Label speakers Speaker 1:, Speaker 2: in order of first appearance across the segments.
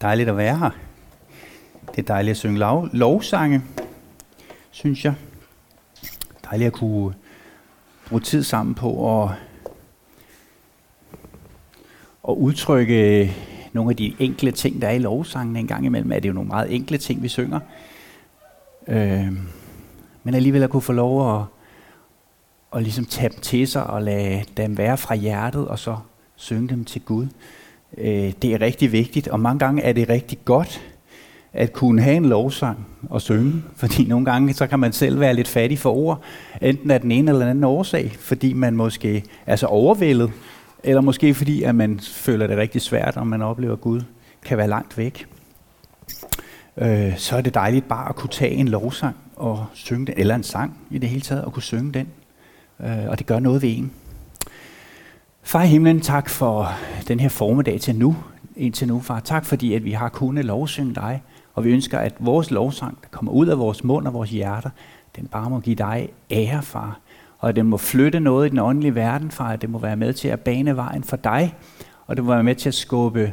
Speaker 1: Dejligt at være her. Det er dejligt at synge lov, lovsange, synes jeg. Dejligt at kunne bruge tid sammen på at, at udtrykke nogle af de enkle ting, der er i lovsangen en gang imellem. Er det jo nogle meget enkle ting, vi synger. Øh, men alligevel at kunne få lov at, at ligesom tage dem til sig og lade dem være fra hjertet, og så synge dem til Gud. Øh, det er rigtig vigtigt, og mange gange er det rigtig godt at kunne have en lovsang og synge, fordi nogle gange så kan man selv være lidt fattig for ord, enten af den ene eller den anden årsag, fordi man måske er så overvældet, eller måske fordi at man føler det rigtig svært, og man oplever, at Gud kan være langt væk. Øh, så er det dejligt bare at kunne tage en lovsang og synge den, eller en sang i det hele taget, og kunne synge den. Øh, og det gør noget ved en. Far i himlen, tak for den her formiddag til nu, indtil nu, far. Tak fordi, at vi har kunnet lovsynge dig, og vi ønsker, at vores lovsang, der kommer ud af vores mund og vores hjerter, den bare må give dig ære, far. Og at den må flytte noget i den åndelige verden, far. At det må være med til at bane vejen for dig, og det må være med til at skubbe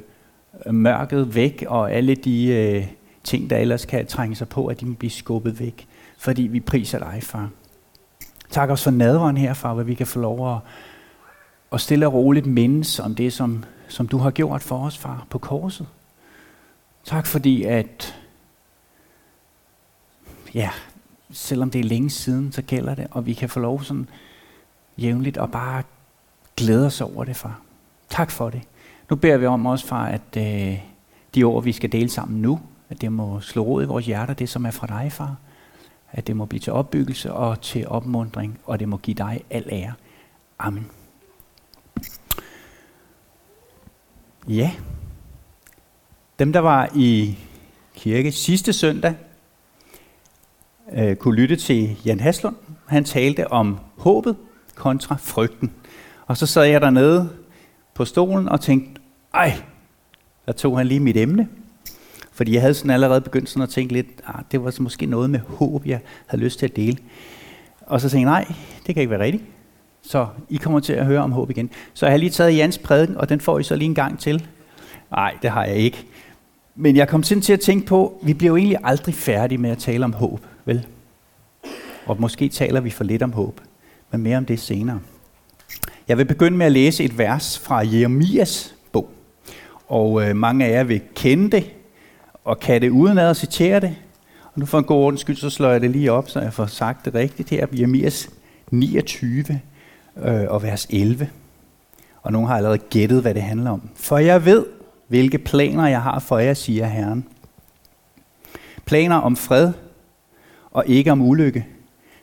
Speaker 1: mørket væk, og alle de øh, ting, der ellers kan trænge sig på, at de må blive skubbet væk. Fordi vi priser dig, far. Tak også for nadveren her, far, hvor vi kan få lov at og stille og roligt mindes om det, som, som du har gjort for os, far, på korset. Tak fordi, at ja, selvom det er længe siden, så gælder det, og vi kan få lov sådan jævnligt og bare glæde os over det, far. Tak for det. Nu beder vi om også, far, at øh, de ord, vi skal dele sammen nu, at det må slå rod i vores hjerter, det som er fra dig, far. At det må blive til opbyggelse og til opmundring, og det må give dig al ære. Amen. Ja. Dem, der var i kirke sidste søndag, øh, kunne lytte til Jan Haslund. Han talte om håbet kontra frygten. Og så sad jeg dernede på stolen og tænkte, ej, der tog han lige mit emne. Fordi jeg havde sådan allerede begyndt sådan at tænke lidt, ah, det var så måske noget med håb, jeg havde lyst til at dele. Og så tænkte jeg, nej, det kan ikke være rigtigt. Så I kommer til at høre om håb igen. Så jeg har lige taget Jans prædiken, og den får I så lige en gang til. Nej, det har jeg ikke. Men jeg kom til at tænke på, vi bliver jo egentlig aldrig færdige med at tale om håb, vel? Og måske taler vi for lidt om håb, men mere om det senere. Jeg vil begynde med at læse et vers fra Jeremias bog. Og øh, mange af jer vil kende det, og kan det uden at citere det. Og nu for en god ordens skyld, så slår jeg det lige op, så jeg får sagt det rigtigt her. Jeremias 29, øh, og vers 11. Og nogen har allerede gættet, hvad det handler om. For jeg ved, hvilke planer jeg har for jer, siger Herren. Planer om fred og ikke om ulykke.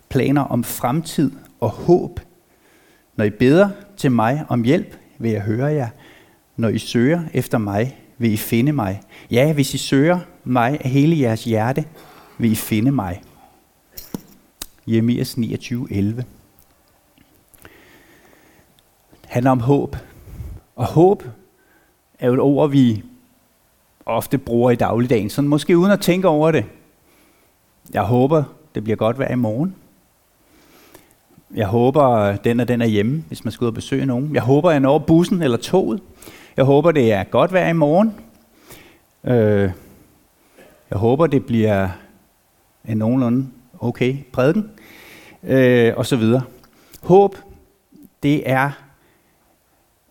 Speaker 1: Planer om fremtid og håb. Når I beder til mig om hjælp, vil jeg høre jer. Når I søger efter mig, vil I finde mig. Ja, hvis I søger mig af hele jeres hjerte, vil I finde mig. Jeremias 29, 11 handler om håb. Og håb er jo et ord, vi ofte bruger i dagligdagen, sådan måske uden at tænke over det. Jeg håber, det bliver godt vejr i morgen. Jeg håber, den og den er hjemme, hvis man skal ud og besøge nogen. Jeg håber, jeg når bussen eller toget. Jeg håber, det er godt vejr i morgen. Øh, jeg håber, det bliver en nogenlunde okay prædiken. Øh, og så videre. Håb, det er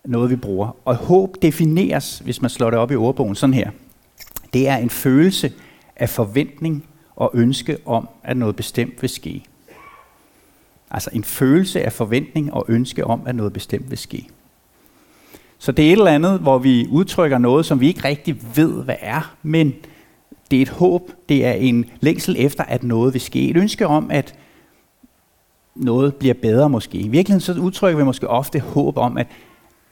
Speaker 1: noget, vi bruger. Og håb defineres, hvis man slår det op i ordbogen, sådan her. Det er en følelse af forventning og ønske om, at noget bestemt vil ske. Altså en følelse af forventning og ønske om, at noget bestemt vil ske. Så det er et eller andet, hvor vi udtrykker noget, som vi ikke rigtig ved, hvad er, men det er et håb, det er en længsel efter, at noget vil ske. Et ønske om, at noget bliver bedre måske. I virkeligheden så udtrykker vi måske ofte håb om, at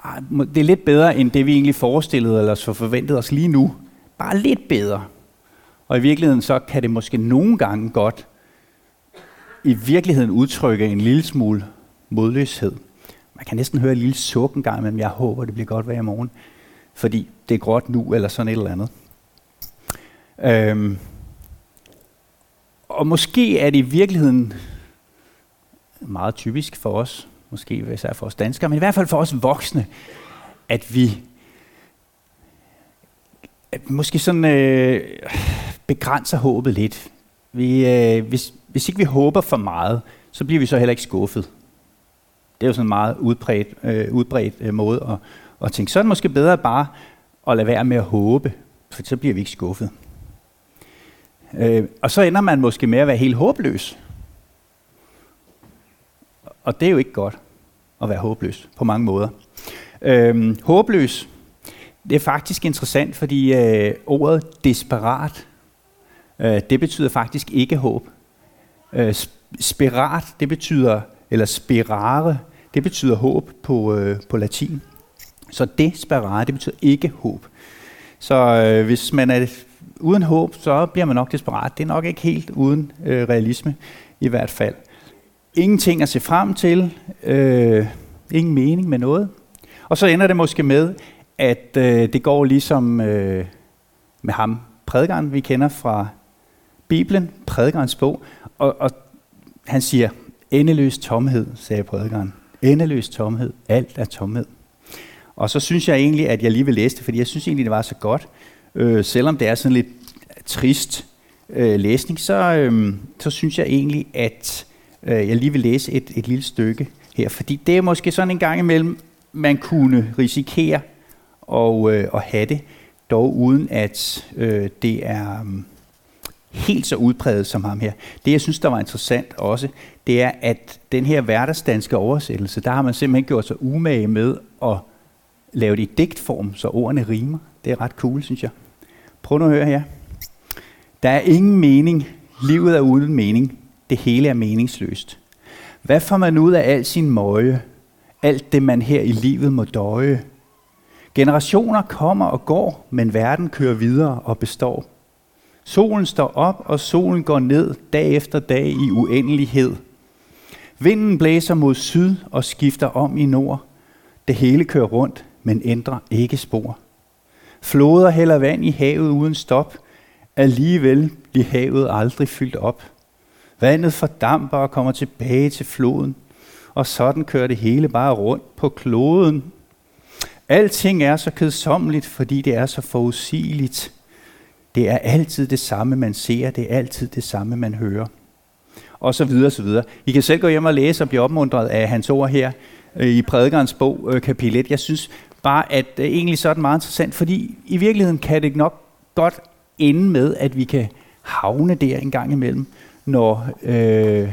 Speaker 1: Ah, det er lidt bedre end det, vi egentlig forestillede eller så forventede os lige nu. Bare lidt bedre. Og i virkeligheden så kan det måske nogle gange godt i virkeligheden udtrykke en lille smule modløshed. Man kan næsten høre en lille suk en gang, men jeg håber, det bliver godt vejr i morgen. Fordi det er gråt nu, eller sådan et eller andet. Øhm, og måske er det i virkeligheden meget typisk for os, måske især for os danskere, men i hvert fald for os voksne, at vi at måske sådan øh, begrænser håbet lidt. Vi, øh, hvis, hvis ikke vi håber for meget, så bliver vi så heller ikke skuffet. Det er jo sådan en meget udbredt, øh, udbredt øh, måde at, at tænke. Så er det måske bedre bare at lade være med at håbe, for så bliver vi ikke skuffet. Øh, og så ender man måske med at være helt håbløs. Og det er jo ikke godt at være håbløs på mange måder. Øhm, håbløs, det er faktisk interessant, fordi øh, ordet desperat, øh, det betyder faktisk ikke håb. Øh, spirat, det betyder, eller spirare, det betyder håb på, øh, på latin. Så desperat, det betyder ikke håb. Så øh, hvis man er uden håb, så bliver man nok desperat. Det er nok ikke helt uden øh, realisme i hvert fald. Ingenting at se frem til, øh, ingen mening med noget. Og så ender det måske med, at øh, det går ligesom øh, med ham, prædikeren, vi kender fra Bibelen, prædikerens bog, og, og han siger, endeløs tomhed, sagde prædikeren. Endeløs tomhed, alt er tomhed. Og så synes jeg egentlig, at jeg lige vil læse det, fordi jeg synes egentlig, det var så godt. Øh, selvom det er sådan lidt trist øh, læsning, så, øh, så synes jeg egentlig, at øh, jeg lige vil læse et, et lille stykke her. Fordi det er måske sådan en gang imellem, man kunne risikere at, øh, at have det, dog uden at øh, det er mm, helt så udpræget som ham her. Det, jeg synes, der var interessant også, det er, at den her hverdagsdanske oversættelse, der har man simpelthen gjort sig umage med at lave det i digtform, så ordene rimer. Det er ret cool, synes jeg. Prøv nu at høre her. Der er ingen mening. Livet er uden mening. Det hele er meningsløst. Hvad får man ud af al sin møje? Alt det, man her i livet må døje. Generationer kommer og går, men verden kører videre og består. Solen står op, og solen går ned dag efter dag i uendelighed. Vinden blæser mod syd og skifter om i nord. Det hele kører rundt, men ændrer ikke spor. Floder hælder vand i havet uden stop. Alligevel bliver havet aldrig fyldt op. Vandet fordamper og kommer tilbage til floden, og sådan kører det hele bare rundt på kloden. Alting er så kedsommeligt, fordi det er så forudsigeligt. Det er altid det samme, man ser, det er altid det samme, man hører. Og så videre, så videre. I kan selv gå hjem og læse og blive opmuntret af hans ord her øh, i prædikernes bog, øh, kapitel 1. Jeg synes bare, at det egentlig så er det meget interessant, fordi i virkeligheden kan det nok godt ende med, at vi kan havne der en gang imellem, når, øh,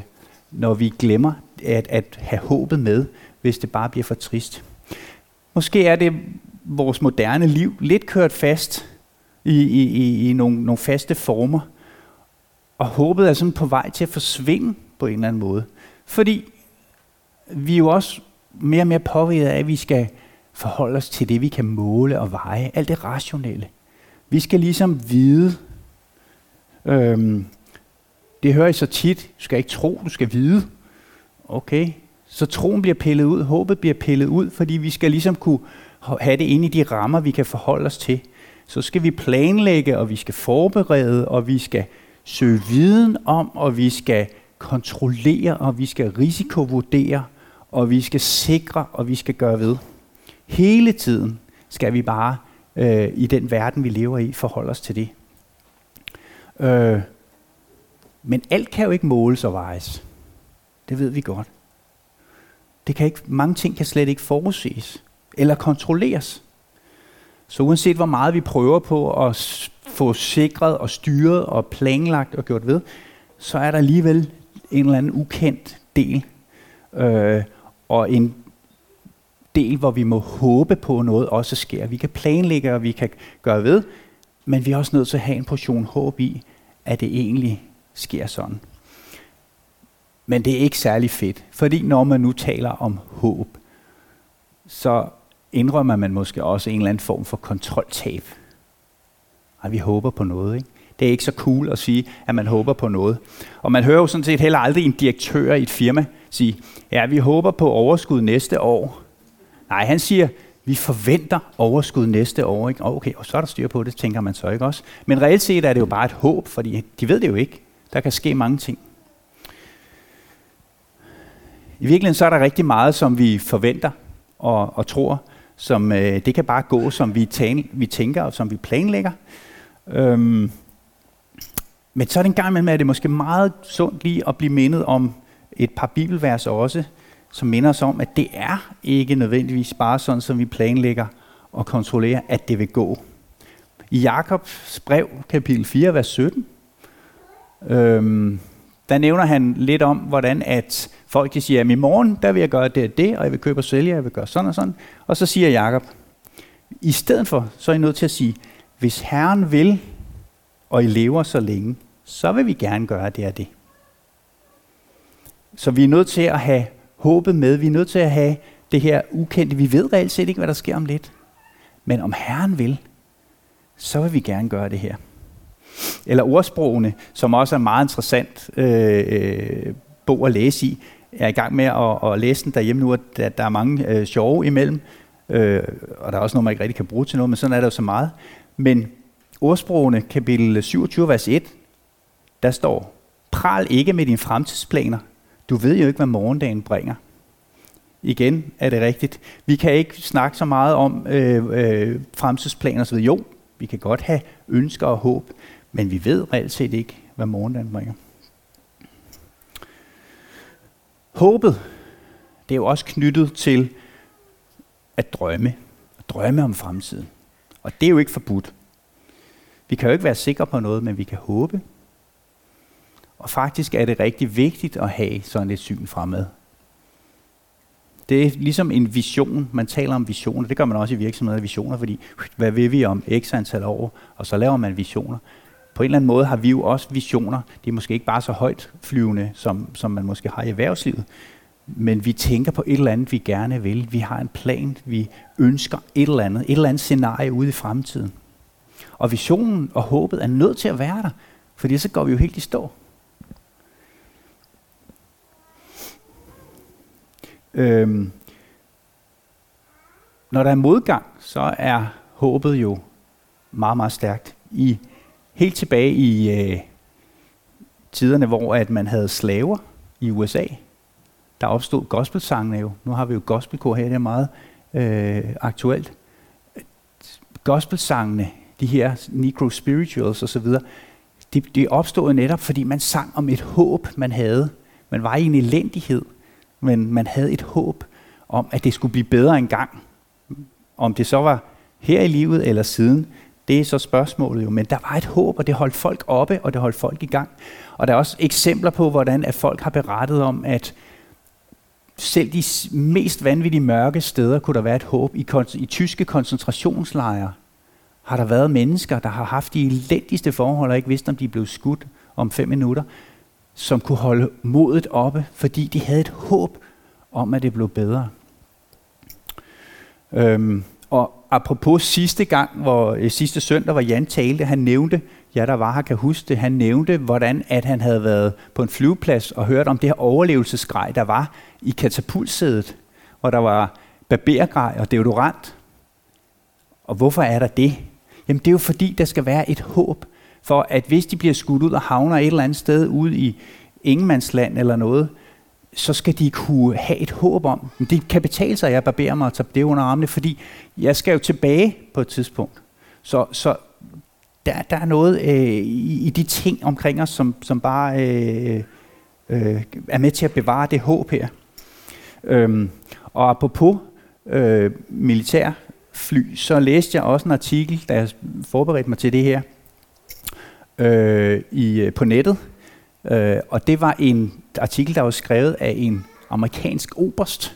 Speaker 1: når vi glemmer at, at have håbet med, hvis det bare bliver for trist. Måske er det vores moderne liv lidt kørt fast i, i, i, i nogle, nogle faste former, og håbet er sådan på vej til at forsvinde på en eller anden måde. Fordi vi er jo også mere og mere påvirket af, at vi skal forholde os til det, vi kan måle og veje. Alt det rationelle. Vi skal ligesom vide, øhm, det hører I så tit, du skal ikke tro, du skal vide. Okay, så troen bliver pillet ud, håbet bliver pillet ud, fordi vi skal ligesom kunne have det inde i de rammer, vi kan forholde os til. Så skal vi planlægge, og vi skal forberede, og vi skal søge viden om, og vi skal kontrollere, og vi skal risikovurdere, og vi skal sikre, og vi skal gøre ved. Hele tiden skal vi bare øh, i den verden, vi lever i, forholde os til det. Øh, men alt kan jo ikke måles og vejes. Det ved vi godt. Det kan ikke, mange ting kan slet ikke forudses eller kontrolleres. Så uanset hvor meget vi prøver på at få sikret og styret og planlagt og gjort ved, så er der alligevel en eller anden ukendt del. Øh, og en del, hvor vi må håbe på noget også sker. Vi kan planlægge, og vi kan gøre ved, men vi er også nødt til at have en portion håb i, at det egentlig sker sådan. Men det er ikke særlig fedt, fordi når man nu taler om håb, så indrømmer man måske også en eller anden form for kontroltab. Ej, vi håber på noget, ikke? Det er ikke så cool at sige, at man håber på noget. Og man hører jo sådan set heller aldrig en direktør i et firma sige, ja, vi håber på overskud næste år. Nej, han siger, vi forventer overskud næste år. Ikke? Okay, og så er der styr på det, tænker man så ikke også. Men reelt set er det jo bare et håb, fordi de ved det jo ikke. Der kan ske mange ting. I virkeligheden så er der rigtig meget, som vi forventer og, og tror, som øh, det kan bare gå, som vi, tan- vi tænker og som vi planlægger. Øhm, men så er det en gang imellem, at det måske meget sundt lige at blive mindet om et par bibelvers også, som minder os om, at det er ikke nødvendigvis bare sådan, som vi planlægger og kontrollerer, at det vil gå. I Jakobs brev, kapitel 4, vers 17, øhm, der nævner han lidt om, hvordan at folk de siger, at i morgen der vil jeg gøre det og det, og jeg vil købe og sælge, og jeg vil gøre sådan og sådan. Og så siger Jakob, i stedet for, så er I nødt til at sige, hvis Herren vil, og I lever så længe, så vil vi gerne gøre det og det. Så vi er nødt til at have håbet med. Vi er nødt til at have det her ukendte. Vi ved reelt set ikke, hvad der sker om lidt. Men om Herren vil, så vil vi gerne gøre det her. Eller ordsprogene, som også er meget interessant øh, bog at læse i. Jeg er i gang med at, at læse den derhjemme nu, og der, der er mange øh, sjove imellem. Øh, og der er også noget, man ikke rigtig kan bruge til noget, men sådan er der jo så meget. Men ordsprogene, kapitel 27, vers 1, der står, pral ikke med dine fremtidsplaner. Du ved jo ikke, hvad morgendagen bringer. Igen er det rigtigt. Vi kan ikke snakke så meget om øh, øh, fremtidsplaner osv. Jo, vi kan godt have ønsker og håb, men vi ved reelt set ikke, hvad morgendagen bringer. Håbet, det er jo også knyttet til at drømme. At drømme om fremtiden. Og det er jo ikke forbudt. Vi kan jo ikke være sikre på noget, men vi kan håbe. Og faktisk er det rigtig vigtigt at have sådan et syn fremad. Det er ligesom en vision. Man taler om visioner. Det gør man også i virksomheder visioner, fordi hvad vil vi om x antal år? Og så laver man visioner. På en eller anden måde har vi jo også visioner. Det er måske ikke bare så højt flyvende, som, som man måske har i erhvervslivet. Men vi tænker på et eller andet, vi gerne vil. Vi har en plan. Vi ønsker et eller andet. Et eller andet scenarie ude i fremtiden. Og visionen og håbet er nødt til at være der, fordi så går vi jo helt i stå. Øhm, når der er modgang, så er håbet jo meget, meget stærkt. I helt tilbage i øh, tiderne, hvor at man havde slaver i USA, der opstod gospelsangene jo. Nu har vi jo gospelkor her, det er meget øh, aktuelt. Gospelsangene, de her Negro Spirituals osv., det, de opstod netop, fordi man sang om et håb, man havde. Man var i en elendighed, men man havde et håb om, at det skulle blive bedre engang. Om det så var her i livet eller siden, det er så spørgsmålet jo. Men der var et håb, og det holdt folk oppe, og det holdt folk i gang. Og der er også eksempler på, hvordan at folk har berettet om, at selv de mest vanvittige mørke steder kunne der være et håb. I, i tyske koncentrationslejre har der været mennesker, der har haft de elendigste forhold, og ikke vidst, om de blev skudt om fem minutter, som kunne holde modet oppe, fordi de havde et håb om, at det blev bedre. Øhm, og apropos sidste gang, hvor øh, sidste søndag, hvor Jan talte, han nævnte, ja der var her kan huske det, han nævnte, hvordan at han havde været på en flyveplads og hørt om det her overlevelsesgrej, der var i katapultsædet, hvor der var barbergrej og deodorant. Og hvorfor er der det? Jamen det er jo fordi, der skal være et håb for, at hvis de bliver skudt ud og havner et eller andet sted ude i ingenmandsland eller noget, så skal de kunne have et håb om, men det kan betale sig, at jeg barberer mig og tager det under armene, fordi jeg skal jo tilbage på et tidspunkt. Så, så der, der er noget øh, i, i de ting omkring os, som, som bare øh, øh, er med til at bevare det håb her. Øhm, og apropos øh, militærfly, så læste jeg også en artikel, da jeg forberedte mig til det her, øh, i, øh, på nettet. Øh, og det var en artikel, der var skrevet af en amerikansk oberst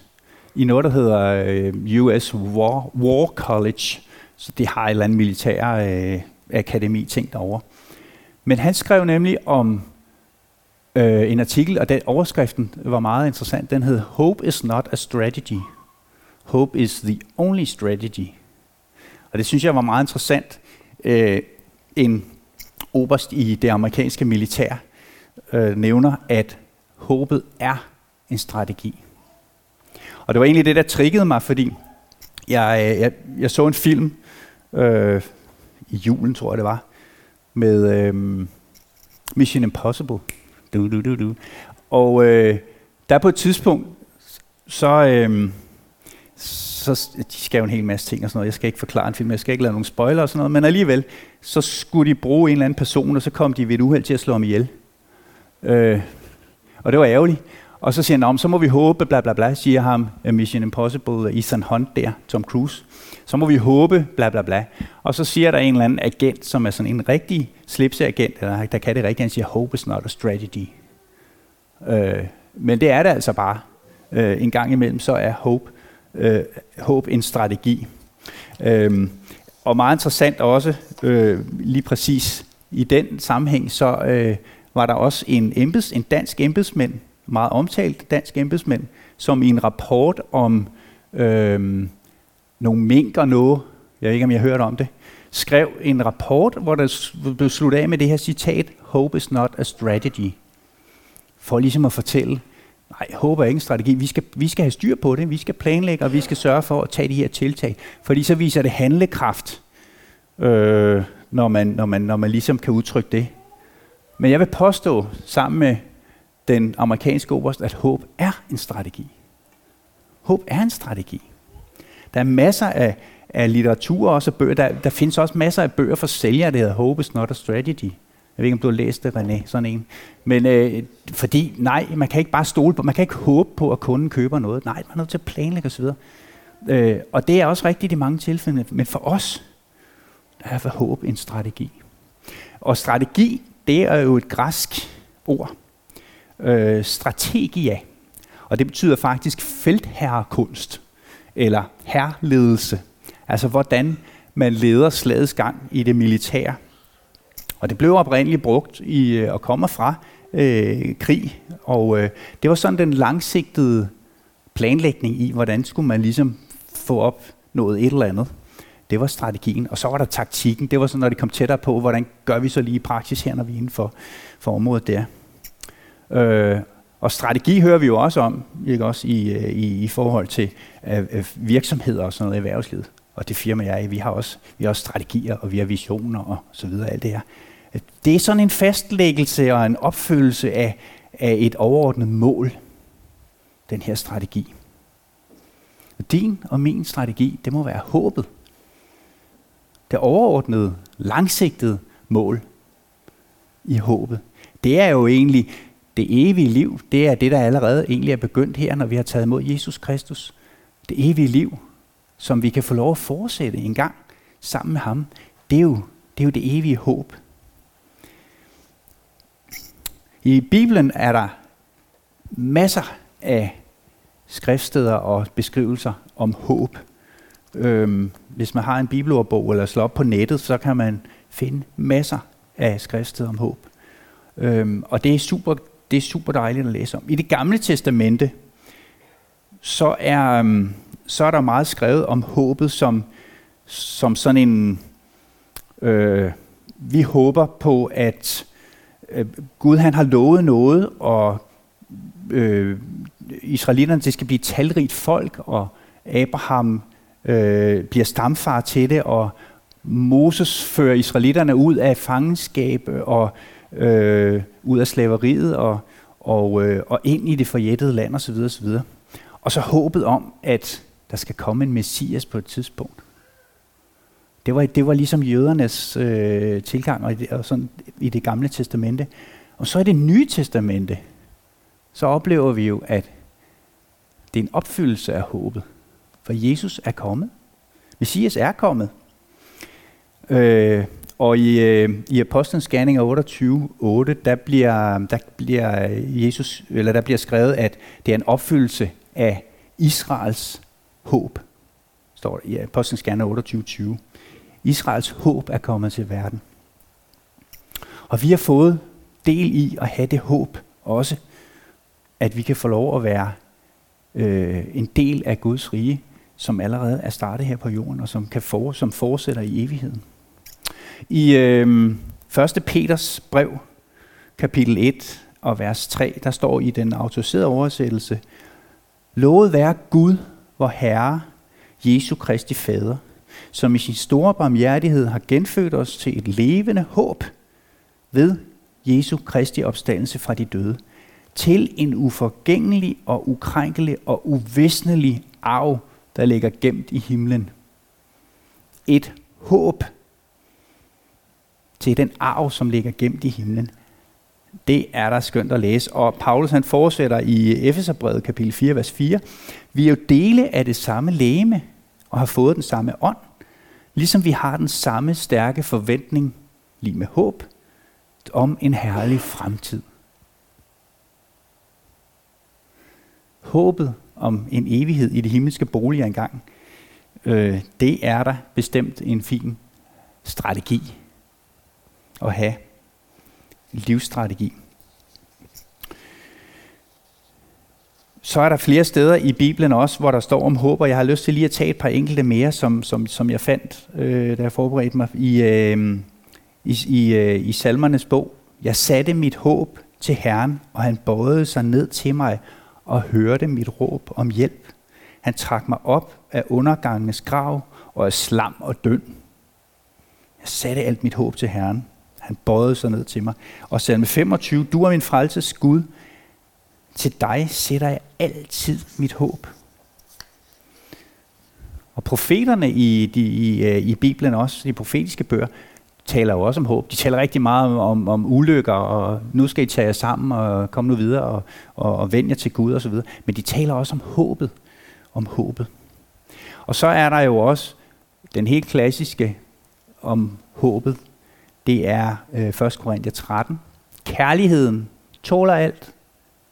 Speaker 1: i noget, der hedder øh, US War, War College. Så det har et eller andet militær øh, akademi ting derovre. Men han skrev nemlig om øh, en artikel, og den overskriften var meget interessant. Den hed Hope is not a strategy. Hope is the only strategy. Og det synes jeg var meget interessant. Øh, en oberst i det amerikanske militær øh, nævner, at håbet er en strategi. Og det var egentlig det, der triggede mig, fordi jeg, øh, jeg, jeg så en film øh, i julen, tror jeg det var, med øh, Mission Impossible. Du, du, du, du. Og øh, der på et tidspunkt, så, øh, så de skal jo en hel masse ting og sådan noget. Jeg skal ikke forklare en film, jeg skal ikke lave nogen spoiler og sådan noget, men alligevel, så skulle de bruge en eller anden person, og så kom de ved et uheld til at slå ham ihjel. Øh, og det var ærgerligt. Og så siger han, så må vi håbe, bla bla bla, siger ham øh, Mission Impossible, øh, Ethan Hunt der, Tom Cruise. Så må vi håbe, bla bla bla. Og så siger der en eller anden agent, som er sådan en rigtig slipseagent, eller der kan det rigtigt, han siger, hope is not a strategy. Øh, men det er det altså bare. Øh, en gang imellem, så er hope, øh, hope en strategi. Øh, og meget interessant også, øh, lige præcis i den sammenhæng, så øh, var der også en, embeds, en dansk embedsmand, meget omtalt dansk embedsmand, som i en rapport om øh, nogle mink og noget, jeg ved ikke, om jeg har hørt om det, skrev en rapport, hvor der blev sluttet af med det her citat, Hope is not a strategy. For ligesom at fortælle, nej, håb er ikke en strategi. Vi skal, vi skal have styr på det. Vi skal planlægge, og vi skal sørge for at tage de her tiltag. Fordi så viser det handlekraft, øh, når, man, når, man, når man ligesom kan udtrykke det. Men jeg vil påstå, sammen med den amerikanske oberst, at håb er en strategi. Håb er en strategi. Der er masser af, af litteratur og også bøger. Der, der findes også masser af bøger for sælgere, der hedder Hope is not a strategy. Jeg ved ikke, om du har læst det, René, sådan en. Men øh, fordi, nej, man kan ikke bare stole på, man kan ikke håbe på, at kunden køber noget. Nej, man er nødt til at planlægge osv. Øh, og det er også rigtigt i mange tilfælde. Men for os, der er for håb en strategi. Og strategi, det er jo et græsk ord. Øh, strategia. Og det betyder faktisk feltherrekunst eller herledelse. Altså hvordan man leder slagets gang i det militære. Og det blev oprindeligt brugt i øh, og at komme fra øh, krig, og øh, det var sådan den langsigtede planlægning i, hvordan skulle man ligesom få op noget et eller andet. Det var strategien. Og så var der taktikken. Det var sådan, når det kom tættere på, hvordan gør vi så lige i praksis her, når vi er inden for, for området der. Øh, og strategi hører vi jo også om, ikke også i, øh, i, i forhold til øh, øh, virksomheder og sådan noget i erhvervslivet. Og det firma, jeg er i, vi har også, vi har også strategier, og vi har visioner og så videre, alt det her. Det er sådan en fastlæggelse og en opfyldelse af, af et overordnet mål, den her strategi. Din og min strategi, det må være håbet. Det overordnede, langsigtede mål i håbet. Det er jo egentlig det evige liv. Det er det, der allerede egentlig er begyndt her, når vi har taget imod Jesus Kristus. Det evige liv, som vi kan få lov at fortsætte en gang sammen med ham. Det er jo det, er jo det evige håb. I Bibelen er der masser af skriftsteder og beskrivelser om håb. Øhm, hvis man har en bibelordbog eller slår op på nettet, så kan man finde masser af skriftsteder om håb. Øhm, og det er, super, det er super dejligt at læse om. I det gamle testamente, så er, øhm, så er der meget skrevet om håbet som, som sådan en... Øh, vi håber på, at øh, Gud han har lovet noget, og øh, israelitterne det skal blive et talrigt folk, og Abraham øh, bliver stamfar til det, og Moses fører israelitterne ud af fangenskab og øh, ud af slaveriet og, og, øh, og ind i det forjættede land osv. osv. Og så håbet om, at der skal komme en messias på et tidspunkt. Det var, det var ligesom jødernes øh, tilgang og, og sådan, i det gamle testamente. Og så i det nye testamente, så oplever vi jo, at det er en opfyldelse af håbet. For Jesus er kommet. Messias er kommet. Øh, og i, øh, i Apostlenes Gerninger 28, 8, der bliver, der bliver Jesus, eller der bliver skrevet, at det er en opfyldelse af Israels håb. Står der i Apostlenes Gerninger 28, 20. Israels håb er kommet til verden. Og vi har fået del i at have det håb også, at vi kan få lov at være øh, en del af Guds rige, som allerede er startet her på jorden, og som, kan for, som fortsætter i evigheden. I øh, 1. Peters brev, kapitel 1 og vers 3, der står i den autoriserede oversættelse, Lovet være Gud, vor Herre, Jesu Kristi Fader, som i sin store barmhjertighed har genfødt os til et levende håb ved Jesu Kristi opstandelse fra de døde, til en uforgængelig og ukrænkelig og uvisnelig arv, der ligger gemt i himlen. Et håb til den arv, som ligger gemt i himlen. Det er der skønt at læse. Og Paulus han fortsætter i Efeserbrevet kapitel 4, vers 4. Vi er jo dele af det samme læme og har fået den samme ånd, ligesom vi har den samme stærke forventning, lige med håb, om en herlig fremtid. Håbet om en evighed i de himmelske boliger engang, øh, det er der bestemt en fin strategi at have. En livsstrategi. Så er der flere steder i Bibelen også, hvor der står om håb, og jeg har lyst til lige at tage et par enkelte mere, som, som, som jeg fandt, øh, da jeg forberedte mig i, øh, i, i, øh, i salmernes bog. Jeg satte mit håb til Herren, og han bøjede sig ned til mig og hørte mit råb om hjælp. Han trak mig op af undergangens grav og af slam og døn. Jeg satte alt mit håb til Herren. Han bøjede sig ned til mig. Og salme 25, du er min frelses Gud. Til dig sætter jeg altid mit håb. Og profeterne i, de, i, øh, i Bibelen også, de profetiske bøger, taler jo også om håb. De taler rigtig meget om, om, om ulykker, og nu skal I tage jer sammen, og komme nu videre, og, og, og vende jer til Gud osv. Men de taler også om håbet. Om håbet. Og så er der jo også den helt klassiske om håbet. Det er øh, 1. Korinther 13. Kærligheden tåler alt,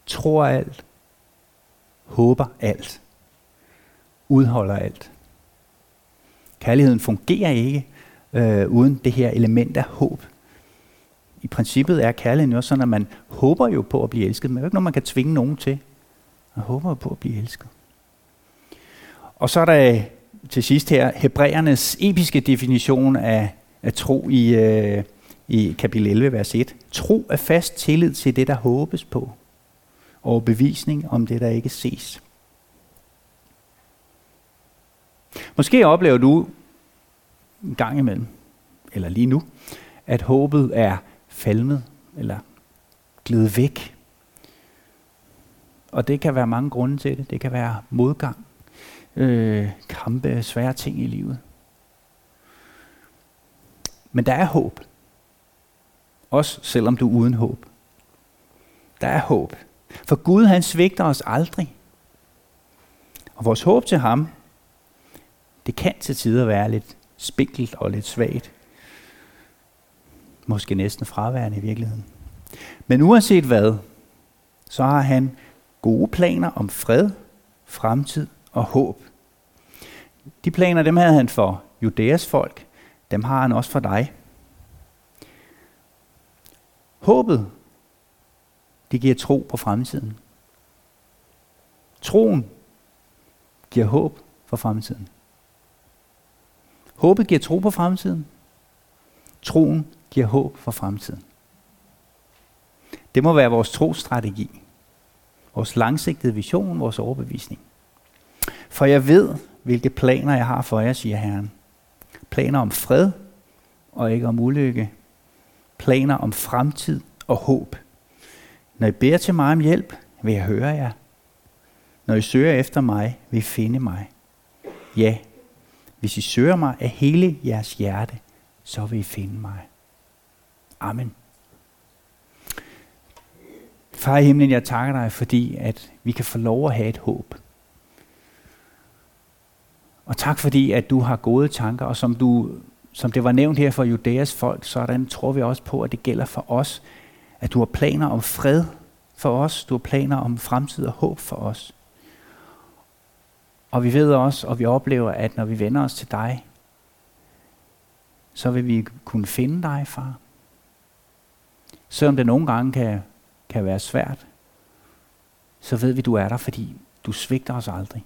Speaker 1: tror alt, håber alt, udholder alt. Kærligheden fungerer ikke øh, uden det her element af håb. I princippet er kærligheden jo sådan, at man håber jo på at blive elsket, men det er jo ikke noget, man kan tvinge nogen til. Man håber jo på at blive elsket. Og så er der øh, til sidst her Hebræernes episke definition af, af tro i, øh, i kapitel 11, vers 1. Tro er fast tillid til det, der håbes på, og bevisning om det, der ikke ses. Måske oplever du en gang imellem, eller lige nu, at håbet er falmet eller glidet væk. Og det kan være mange grunde til det. Det kan være modgang, øh, kampe, svære ting i livet. Men der er håb. Også selvom du er uden håb. Der er håb. For Gud han svigter os aldrig. Og vores håb til ham, det kan til tider være lidt spinkelt og lidt svagt. Måske næsten fraværende i virkeligheden. Men uanset hvad, så har han gode planer om fred, fremtid og håb. De planer, dem havde han for Judæas folk, dem har han også for dig. Håbet, det giver tro på fremtiden. Troen giver håb for fremtiden. Håbet giver tro på fremtiden. Troen giver håb for fremtiden. Det må være vores trostrategi. Vores langsigtede vision, vores overbevisning. For jeg ved, hvilke planer jeg har for jer, siger Herren. Planer om fred og ikke om ulykke. Planer om fremtid og håb. Når I beder til mig om hjælp, vil jeg høre jer. Når I søger efter mig, vil I finde mig. Ja, hvis I søger mig af hele jeres hjerte, så vil I finde mig. Amen. Far i himlen, jeg takker dig, fordi at vi kan få lov at have et håb. Og tak fordi, at du har gode tanker, og som, du, som det var nævnt her for Judæas folk, sådan tror vi også på, at det gælder for os, at du har planer om fred for os, du har planer om fremtid og håb for os. Og vi ved også, og vi oplever, at når vi vender os til dig, så vil vi kunne finde dig, far. Selvom det nogle gange kan, kan være svært, så ved vi, du er der, fordi du svigter os aldrig.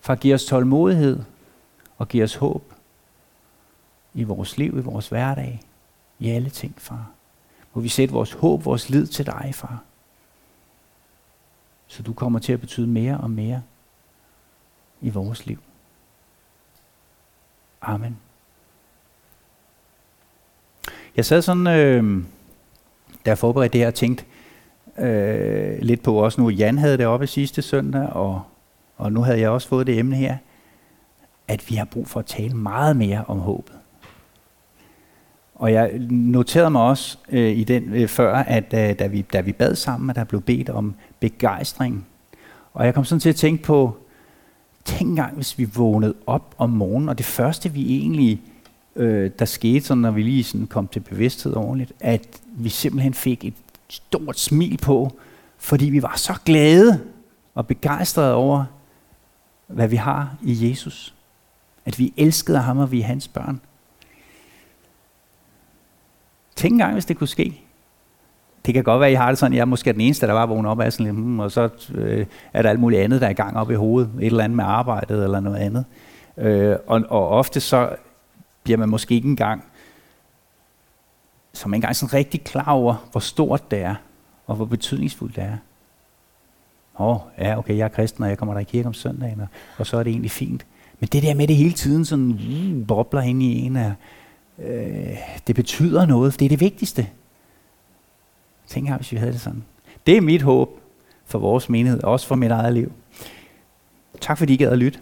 Speaker 1: Far, giv os tålmodighed og giv os håb i vores liv, i vores hverdag, i alle ting, far. Må vi sætte vores håb, vores lid til dig, far. Så du kommer til at betyde mere og mere i vores liv. Amen. Jeg sad sådan, øh, da jeg forberedte det her, og tænkte øh, lidt på også nu, Jan havde det oppe sidste søndag, og, og nu havde jeg også fået det emne her. at vi har brug for at tale meget mere om håbet. Og jeg noterede mig også øh, i den øh, før, at øh, da, vi, da vi bad sammen, at der blev bedt om begejstring. Og jeg kom sådan til at tænke på, tænk engang, hvis vi vågnede op om morgenen, og det første vi egentlig, øh, der skete, sådan, når vi lige sådan kom til bevidsthed ordentligt, at vi simpelthen fik et stort smil på, fordi vi var så glade og begejstrede over, hvad vi har i Jesus. At vi elskede ham, og vi er hans børn. Tænk engang, hvis det kunne ske. Det kan godt være, at I har det sådan, jeg er måske den eneste, der bare vågner op af sådan lidt, hmm, og så øh, er der alt muligt andet, der er i gang op i hovedet. Et eller andet med arbejdet eller noget andet. Øh, og, og ofte så bliver man måske ikke engang, så man engang sådan rigtig klar over, hvor stort det er, og hvor betydningsfuldt det er. Åh, oh, ja, okay, jeg er kristen, og jeg kommer der i kirke om søndagen, og, og så er det egentlig fint. Men det der med det hele tiden sådan mm, bobler ind i en af, øh, det betyder noget, det er det vigtigste. Tænk her, hvis vi havde det sådan. Det er mit håb for vores menighed, også for mit eget liv. Tak fordi I gad at lytte.